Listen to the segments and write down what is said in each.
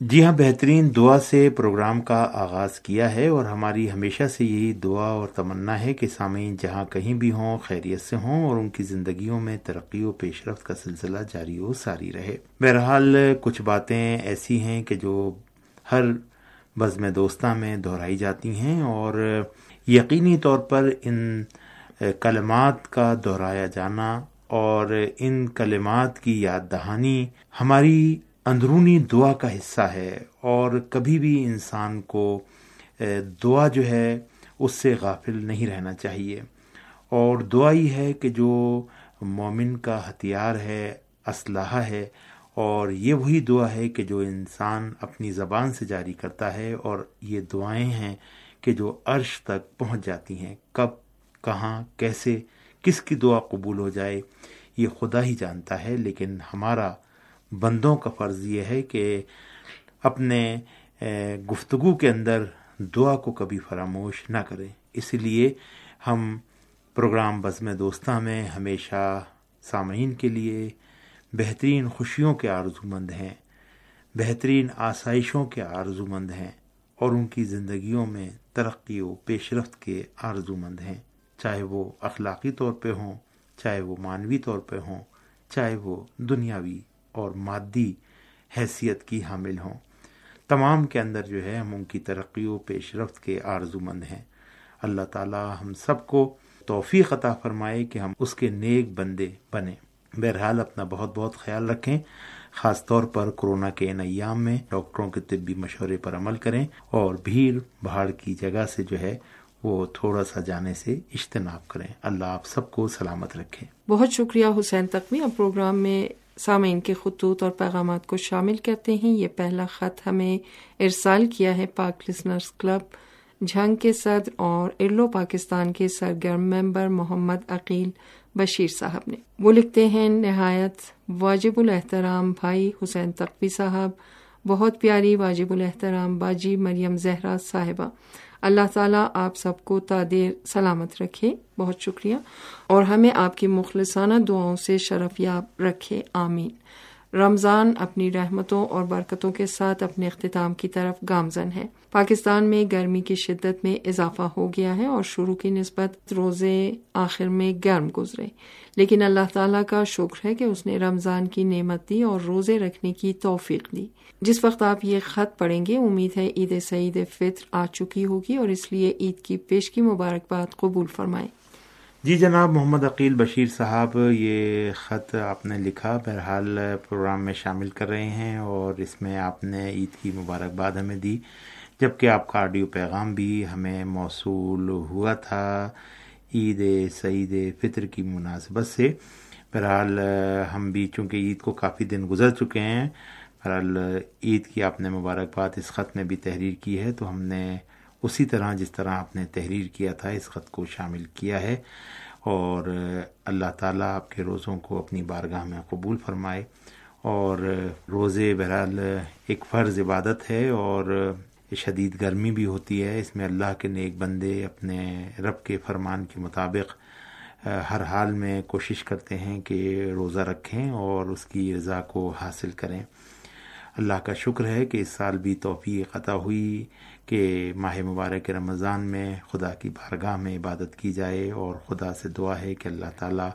جی ہاں بہترین دعا سے پروگرام کا آغاز کیا ہے اور ہماری ہمیشہ سے یہی دعا اور تمنا ہے کہ سامعین جہاں کہیں بھی ہوں، خیریت سے ہوں اور ان کی زندگیوں میں ترقی و پیش رفت کا سلسلہ جاری و ساری رہے۔ بہرحال، کچھ باتیں ایسی ہیں کہ جو ہر بزم دوستہ میں دہرائی جاتی ہیں اور یقینی طور پر ان کلمات کا دہرایا جانا اور ان کلمات کی یاد دہانی ہماری اندرونی دعا کا حصہ ہے اور کبھی بھی انسان کو دعا جو ہے، اس سے غافل نہیں رہنا چاہیے۔ اور دعا ہی ہے کہ جو مومن کا ہتھیار ہے اسلحہ ہے، اور یہ وہی دعا ہے کہ جو انسان اپنی زبان سے جاری کرتا ہے اور یہ دعائیں ہیں کہ جو عرش تک پہنچ جاتی ہیں۔ کب، کہاں، کیسے، کس کی دعا قبول ہو جائے، یہ خدا ہی جانتا ہے، لیکن ہمارا بندوں کا فرض یہ ہے کہ اپنے گفتگو کے اندر دعا کو کبھی فراموش نہ کریں۔ اس لیے ہم پروگرام بزم دوستہ میں ہمیشہ سامعین کے لیے بہترین خوشیوں کے آرزو مند ہیں، بہترین آسائشوں کے آرزو مند ہیں اور ان کی زندگیوں میں ترقی و پیش رفت کے آرزو مند ہیں۔ چاہے وہ اخلاقی طور پہ ہوں، چاہے وہ مانوی طور پہ ہوں، چاہے وہ دنیاوی اور مادی حیثیت کی حامل ہوں۔ تمام کے اندر جو ہے، ہم ان کی ترقی و پیش رفت کے آرزو مند ہیں۔ اللہ تعالی ہم سب کو توفیق عطا فرمائے کہ ہم اس کے نیک بندے بنے بہرحال اپنا بہت بہت خیال رکھیں، خاص طور پر کورونا کے ان ایام میں ڈاکٹروں کے طبی مشورے پر عمل کریں اور بھیڑ بھاڑ کی جگہ سے جو ہے، وہ تھوڑا سا جانے سے اجتناب کریں۔ اللہ آپ سب کو سلامت رکھے۔ بہت شکریہ حسین تقوی۔ اب پروگرام میں سامعین کے خطوط اور پیغامات کو شامل کرتے ہیں۔ یہ پہلا خط ہمیں ارسال کیا ہے پاک لسنرز کلب جھنگ کے صدر اور ارلو پاکستان کے سرگرم ممبر محمد عقیل بشیر صاحب نے۔ وہ لکھتے ہیں، نہایت واجب الاحترام بھائی حسین تقوی صاحب، بہت پیاری واجب الاحترام باجی مریم زہرا صاحبہ۔ اللہ تعالیٰ آپ سب کو تادیر سلامت رکھے۔ بہت شکریہ۔ اور ہمیں آپ کی مخلصانہ دعاؤں سے شرف یاب رکھے۔ آمین۔ رمضان اپنی رحمتوں اور برکتوں کے ساتھ اپنے اختتام کی طرف گامزن ہے۔ پاکستان میں گرمی کی شدت میں اضافہ ہو گیا ہے اور شروع کی نسبت روزے آخر میں گرم گزرے۔ لیکن اللہ تعالیٰ کا شکر ہے کہ اس نے رمضان کی نعمت دی اور روزے رکھنے کی توفیق دی۔ جس وقت آپ یہ خط پڑھیں گے، امید ہے عید سعید فطر آ چکی ہوگی اور اس لیے عید کی پیش کی مبارکباد قبول فرمائیں۔ جی جناب، محمد عقیل بشیر صاحب، یہ خط آپ نے لکھا، بہرحال پروگرام میں شامل کر رہے ہیں اور اس میں آپ نے عید کی مبارکباد ہمیں دی، جبکہ آپ کا آڈیو پیغام بھی ہمیں موصول ہوا تھا عید سعید فطر کی مناسبت سے۔ بہرحال ہم بھی چونکہ عید کو کافی دن گزر چکے ہیں، بہرحال عید کی آپ نے مبارکباد اس خط میں بھی تحریر کی ہے، تو ہم نے اسی طرح جس طرح آپ نے تحریر کیا تھا، اس خط کو شامل کیا ہے اور اللہ تعالیٰ آپ کے روزوں کو اپنی بارگاہ میں قبول فرمائے اور روزے بہرحال ایک فرض عبادت ہے اور شدید گرمی بھی ہوتی ہے۔ اس میں اللہ کے نیک بندے اپنے رب کے فرمان کے مطابق ہر حال میں کوشش کرتے ہیں کہ روزہ رکھیں اور اس کی رضا کو حاصل کریں۔ اللہ کا شکر ہے کہ اس سال بھی توفیق عطا ہوئی کہ ماہ مبارک رمضان میں خدا کی بارگاہ میں عبادت کی جائے اور خدا سے دعا ہے کہ اللہ تعالیٰ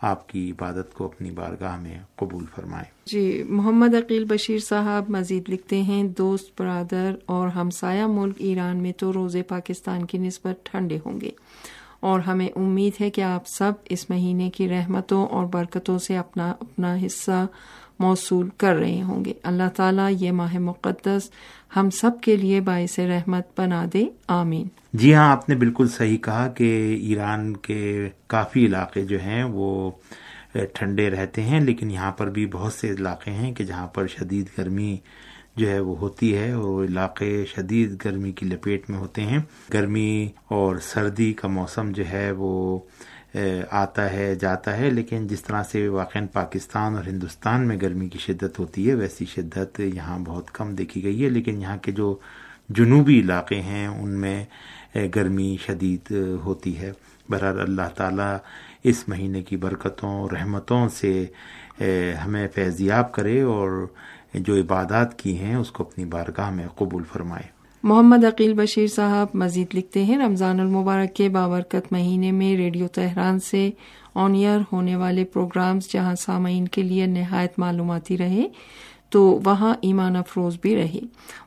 آپ کی عبادت کو اپنی بارگاہ میں قبول فرمائے۔ جی محمد عقیل بشیر صاحب مزید لکھتے ہیں، دوست، برادر اور ہمسایہ ملک ایران میں تو روزے پاکستان کی نسبت ٹھنڈے ہوں گے۔ اور ہمیں امید ہے کہ آپ سب اس مہینے کی رحمتوں اور برکتوں سے اپنا اپنا حصہ موصول کر رہے ہوں گے۔ اللہ تعالیٰ یہ ماہ مقدس ہم سب کے لیے باعث رحمت بنا دے۔ آمین۔ جی ہاں آپ نے بالکل صحیح کہا کہ ایران کے کافی علاقے جو ہیں وہ ٹھنڈے رہتے ہیں، لیکن یہاں پر بھی بہت سے علاقے ہیں کہ جہاں پر شدید گرمی جو ہے وہ ہوتی ہے اور وہ علاقے شدید گرمی کی لپیٹ میں ہوتے ہیں۔ گرمی اور سردی کا موسم جو ہے وہ آتا ہے، جاتا ہے، لیکن جس طرح سے واقع پاکستان اور ہندوستان میں گرمی کی شدت ہوتی ہے، ویسی شدت یہاں بہت کم دیکھی گئی ہے، لیکن یہاں کے جو جنوبی علاقے ہیں، ان میں گرمی شدید ہوتی ہے۔ بہرحال اللہ تعالیٰ اس مہینے کی برکتوں رحمتوں سے ہمیں فیضیاب کرے اور جو عبادات کی ہیں، اس کو اپنی بارگاہ میں قبول فرمائے۔ محمد عقیل بشیر صاحب مزید لکھتے ہیں۔ رمضان المبارک کے بابرکت مہینے میں ریڈیو تہران سے آن ایئر ہونے والے پروگرامز جہاں سامعین کے لیے نہایت معلوماتی رہے، تو وہاں ایمان افروز بھی رہی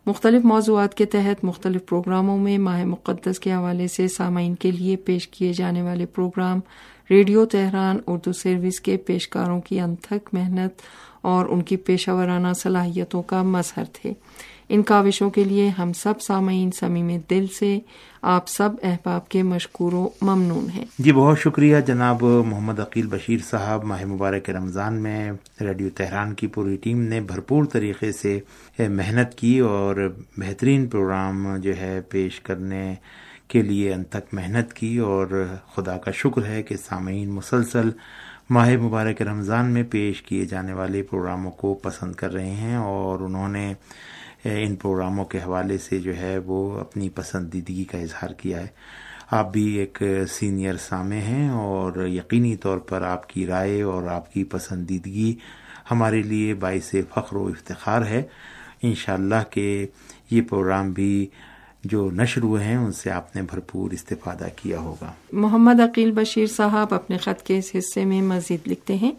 مختلف موضوعات کے تحت مختلف پروگراموں میں ماہ مقدس کے حوالے سے سامعین کے لیے پیش کیے جانے والے programme radio Tehran, Urdu service کے پیشکاروں کی انتھک محنت اور ان کی پیشہ ورانہ صلاحیتوں کا مظہر تھے۔ ان کاوشوں کے لیے ہم سب سامعین سمیم دل سے آپ سب احباب کے مشکور و ممنون ہیں۔ جی بہت شکریہ جناب محمد عقیل بشیر صاحب۔ ماہ مبارک رمضان میں ریڈیو تہران کی پوری ٹیم نے بھرپور طریقے سے محنت کی اور بہترین پروگرام جو ہے پیش کرنے کے لیے ان تک محنت کی اور خدا کا شکر ہے کہ سامعین مسلسل ماہ مبارک رمضان میں پیش کیے جانے والے پروگراموں کو پسند کر رہے ہیں اور انہوں نے ان پروگراموں کے حوالے سے جو ہے وہ اپنی پسندیدگی کا اظہار کیا ہے۔ آپ بھی ایک سینئر سامع ہیں اور یقینی طور پر آپ کی رائے اور آپ کی پسندیدگی ہمارے لیے باعث فخر و افتخار ہے۔ انشاءاللہ اللہ کہ یہ پروگرام بھی جو نشر ہوئے ہیں، ان سے آپ نے بھرپور استفادہ کیا ہوگا۔ محمد عقیل بشیر صاحب اپنے خط کے اس حصے میں مزید لکھتے ہیں۔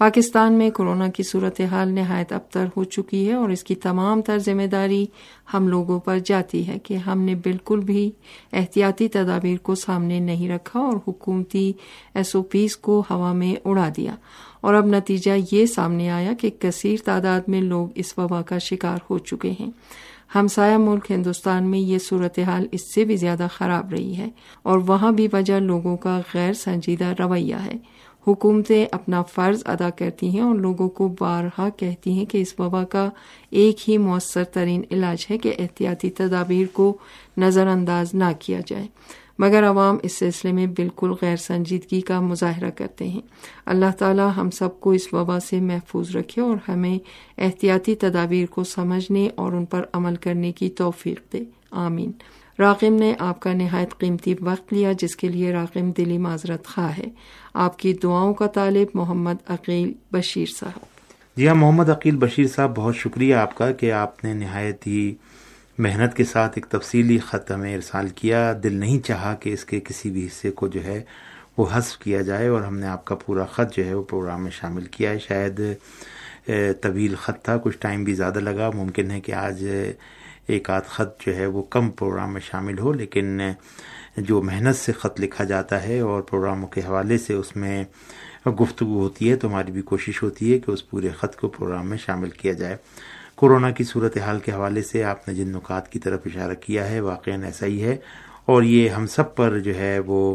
پاکستان میں کورونا کی صورتحال نہایت ابتر ہو چکی ہے اور اس کی تمام تر ذمہ داری ہم لوگوں پر جاتی ہے کہ ہم نے بالکل بھی احتیاطی تدابیر کو سامنے نہیں رکھا اور حکومتی ایس او پیز کو ہوا میں اڑا دیا۔ اور اب نتیجہ یہ سامنے آیا کہ کثیر تعداد میں لوگ اس وبا کا شکار ہو چکے ہیں۔ ہمسایہ ملک ہندوستان میں یہ صورتحال اس سے بھی زیادہ خراب رہی ہے اور وہاں بھی وجہ لوگوں کا غیر سنجیدہ رویہ ہے۔ حکومتیں اپنا فرض ادا کرتی ہیں اور لوگوں کو بارہا کہتی ہیں کہ اس وبا کا ایک ہی مؤثر ترین علاج ہے کہ احتیاطی تدابیر کو نظر انداز نہ کیا جائے۔ مگر عوام اس سلسلے میں بالکل غیر سنجیدگی کا مظاہرہ کرتے ہیں۔ اللہ تعالی ہم سب کو اس وبا سے محفوظ رکھے اور ہمیں احتیاطی تدابیر کو سمجھنے اور ان پر عمل کرنے کی توفیق دے۔ آمین۔ راقم نے آپ کا نہایت قیمتی وقت لیا، جس کے لیے راقم دلی معذرت خواہ ہے۔ آپ کی دعاؤں کا طالب محمد عقیل بشیر صاحب۔ جی ہاں محمد عقیل بشیر صاحب، بہت شکریہ آپ کا کہ آپ نے نہایت ہی محنت کے ساتھ ایک تفصیلی خط ہمیں ارسال کیا۔ دل نہیں چاہا کہ اس کے کسی بھی حصے کو جو ہے وہ حذف کیا جائے اور ہم نے آپ کا پورا خط جو ہے وہ پروگرام میں شامل کیا ہے۔ شاید طویل خط تھا، کچھ ٹائم بھی زیادہ لگا۔ ممکن ہے کہ آج ایک آدھ خط جو ہے وہ کم پروگرام میں شامل ہو، لیکن جو محنت سے خط لکھا جاتا ہے اور پروگراموں کے حوالے سے اس میں گفتگو ہوتی ہے، تو ہماری بھی کوشش ہوتی ہے کہ اس پورے خط کو پروگرام میں شامل کیا جائے۔ کورونا کی صورت حال کے حوالے سے آپ نے جن نکات کی طرف اشارہ کیا ہے واقع ایسا ہی ہے۔ اور یہ ہم سب پر جو ہے وہ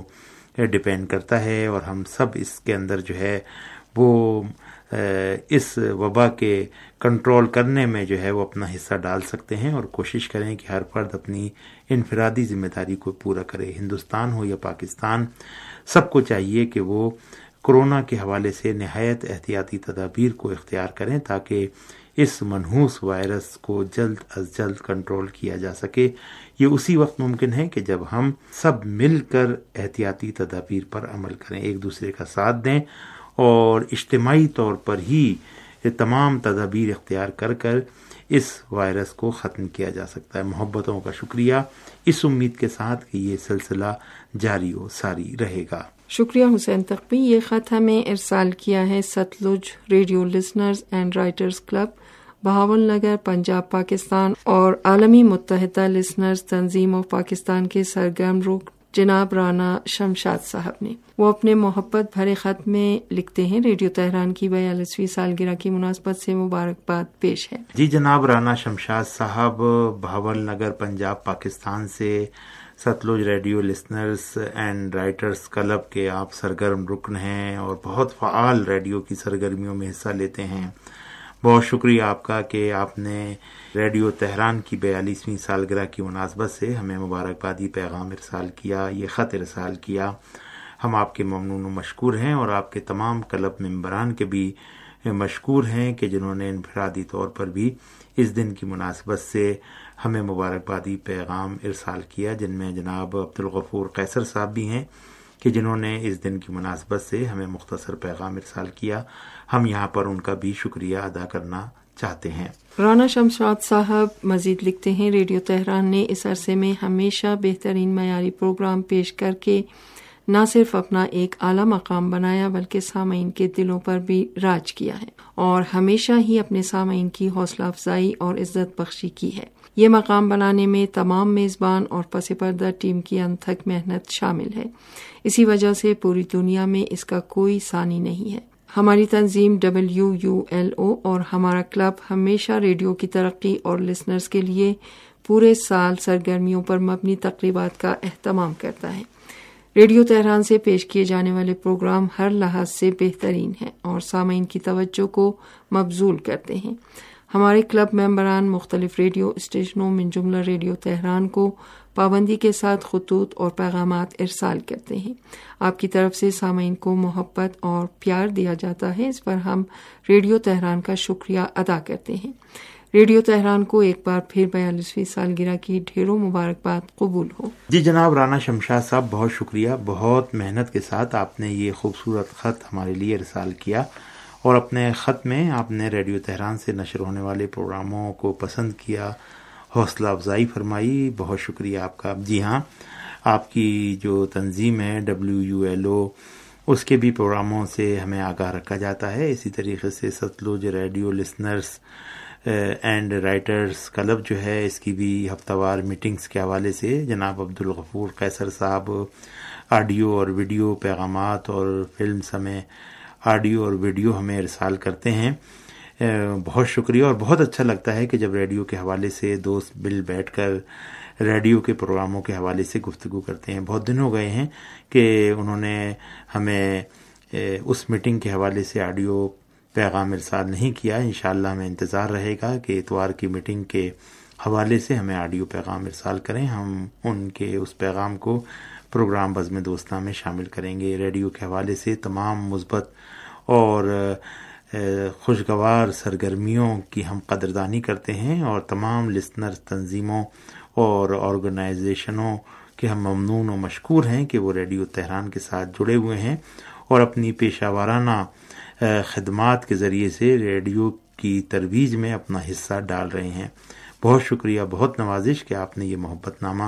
ڈپینڈ کرتا ہے، اور ہم سب اس کے اندر جو ہے وہ اس وبا کے کنٹرول کرنے میں جو ہے وہ اپنا حصہ ڈال سکتے ہیں اور کوشش کریں کہ ہر فرد اپنی انفرادی ذمہ داری کو پورا کرے، ہندوستان ہو یا پاکستان، سب کو چاہیے کہ وہ کرونا کے حوالے سے نہایت احتیاطی تدابیر کو اختیار کریں تاکہ اس منحوس وائرس کو جلد از جلد کنٹرول کیا جا سکے۔ یہ اسی وقت ممکن ہے کہ جب ہم سب مل کر احتیاطی تدابیر پر عمل کریں، ایک دوسرے کا ساتھ دیں اور اجتماعی طور پر ہی تمام تدابیر اختیار کر کر اس وائرس کو ختم کیا جا سکتا ہے۔ محبتوں کا شکریہ۔ اس امید کے ساتھ کہ یہ سلسلہ جاری و ساری رہے گا۔ شکریہ حسین تقوی۔ یہ خط ہمیں ارسال کیا ہے Sutlej radio listeners and writers club, Bahawalnagar, Punjab, Pakistan اور عالمی متحدہ لسنرز تنظیم آف پاکستان کے سرگرم رخ جناب رانا شمشاد صاحب نے۔ وہ اپنے محبت بھرے خط میں لکھتے ہیں، ریڈیو تہران کی بیالیسویں سالگرہ کی مناسبت سے مبارکباد پیش ہے۔ جی جناب رانا شمشاد صاحب، بھاول نگر، پنجاب، پاکستان سے Sutlej radio listeners and writers club کے آپ سرگرم رکن ہیں اور بہت فعال ریڈیو کی سرگرمیوں میں حصہ لیتے ہیں۔ بہت شکریہ آپ کا کہ آپ نے ریڈیو تہران کی بیالیسویں سالگرہ کی مناسبت سے ہمیں مبارکبادی پیغام ارسال کیا، یہ خط ارسال کیا۔ ہم آپ کے ممنون و مشکور ہیں اور آپ کے تمام کلب ممبران کے بھی مشکور ہیں کہ جنہوں نے انفرادی طور پر بھی اس دن کی مناسبت سے ہمیں مبارکبادی پیغام ارسال کیا، جن میں جناب عبدالغفور قیصر صاحب بھی ہیں۔ کہ جنہوں نے اس دن کی مناسبت سے ہمیں مختصر پیغام ارسال کیا، ہم یہاں پر ان کا بھی شکریہ ادا کرنا چاہتے ہیں۔ رانا شمشاد صاحب مزید لکھتے ہیں، ریڈیو تہران نے اس عرصے میں ہمیشہ بہترین معیاری پروگرام پیش کر کے نہ صرف اپنا ایک اعلی مقام بنایا، بلکہ سامعین کے دلوں پر بھی راج کیا ہے اور ہمیشہ ہی اپنے سامعین کی حوصلہ افزائی اور عزت بخشی کی ہے۔ یہ مقام بنانے میں تمام میزبان اور پس پردہ ٹیم کی انتھک محنت شامل ہے۔ اسی وجہ سے پوری دنیا میں اس کا کوئی ثانی نہیں ہے۔ ہماری تنظیم ڈبلو یو ایل او اور ہمارا کلب ہمیشہ ریڈیو کی ترقی اور لسنرز کے لیے پورے سال سرگرمیوں پر مبنی تقریبات کا اہتمام کرتا ہے۔ ریڈیو تہران سے پیش کیے جانے والے پروگرام ہر لحاظ سے بہترین ہیں اور سامعین کی توجہ کو مبزول کرتے ہیں۔ ہمارے کلب ممبران مختلف ریڈیو اسٹیشنوں من جملہ ریڈیو تہران کو پابندی کے ساتھ خطوط اور پیغامات ارسال کرتے ہیں۔ آپ کی طرف سے سامعین کو محبت اور پیار دیا جاتا ہے۔ اس پر ہم ریڈیو تہران کا شکریہ ادا کرتے ہیں۔ ریڈیو تہران کو ایک بار پھر بیالیسویں سالگرہ کی ڈھیروں مبارکباد قبول ہو۔ جی جناب، رانا شمشاد صاحب، بہت شکریہ۔ بہت محنت کے ساتھ آپ نے یہ خوبصورت خط ہمارے لیے ارسال کیا۔ اور اپنے خط میں آپ نے ریڈیو تہران سے نشر ہونے والے پروگراموں کو پسند کیا، حوصلہ افزائی فرمائی۔ بہت شکریہ آپ کا۔ جی ہاں آپ کی جو تنظیم ہے ڈبلیو یو ایل او اس کے بھی پروگراموں سے ہمیں آگاہ رکھا جاتا ہے۔ اسی طریقے سے Sutlej radio listeners and writers club جو ہے، اس کی بھی ہفتہ وار میٹنگس کے حوالے سے جناب عبد الغفور قیصر صاحب، آڈیو اور ویڈیو پیغامات اور فلم سمے آڈیو اور ویڈیو ہمیں ارسال کرتے ہیں۔ بہت شکریہ اور بہت اچھا لگتا ہے کہ جب ریڈیو کے حوالے سے دوست بل بیٹھ کر ریڈیو کے پروگراموں کے حوالے سے گفتگو کرتے ہیں۔ بہت دن ہو گئے ہیں کہ انہوں نے ہمیں اس میٹنگ کے حوالے سے آڈیو پیغام ارسال نہیں کیا۔ انشاءاللہ ہمیں انتظار رہے گا کہ اتوار کی میٹنگ کے حوالے سے ہمیں آڈیو پیغام ارسال کریں۔ ہم ان کے اس پیغام کو پروگرام بزم دوستہ میں شامل کریں گے۔ ریڈیو کے حوالے سے تمام مثبت اور خوشگوار سرگرمیوں کی ہم قدردانی کرتے ہیں اور تمام لسنر تنظیموں اور آرگنائزیشنوں کے ہم ممنون و مشکور ہیں کہ وہ ریڈیو تہران کے ساتھ جڑے ہوئے ہیں اور اپنی پیشہ وارانہ خدمات کے ذریعے سے ریڈیو کی ترویج میں اپنا حصہ ڈال رہے ہیں۔ بہت شکریہ، بہت نوازش کہ آپ نے یہ محبت نامہ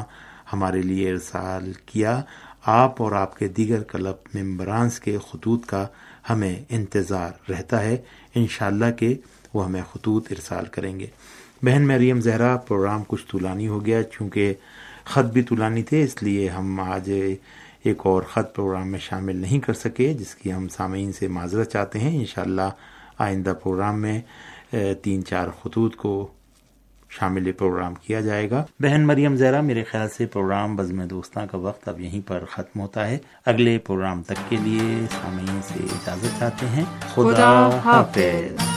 ہمارے لیے ارسال کیا۔ آپ اور آپ کے دیگر کلب ممبرانس کے خطوط کا ہمیں انتظار رہتا ہے۔ انشاءاللہ کہ وہ ہمیں خطوط ارسال کریں گے۔ بہن مریم زہرا، پروگرام کچھ طولانی ہو گیا چونکہ خط بھی طولانی تھے، اس لیے ہم آج ایک اور خط پروگرام میں شامل نہیں کر سکے، جس کی ہم سامعین سے معذرت چاہتے ہیں۔ انشاءاللہ آئندہ پروگرام میں تین چار خطوط کو شامل پروگرام کیا جائے گا۔ بہن مریم زہرا میرے خیال سے پروگرام بزم دوستاں کا وقت اب یہیں پر ختم ہوتا ہے۔ اگلے پروگرام تک کے لیے سامعین سے اجازت چاہتے ہیں۔ خدا حافظ۔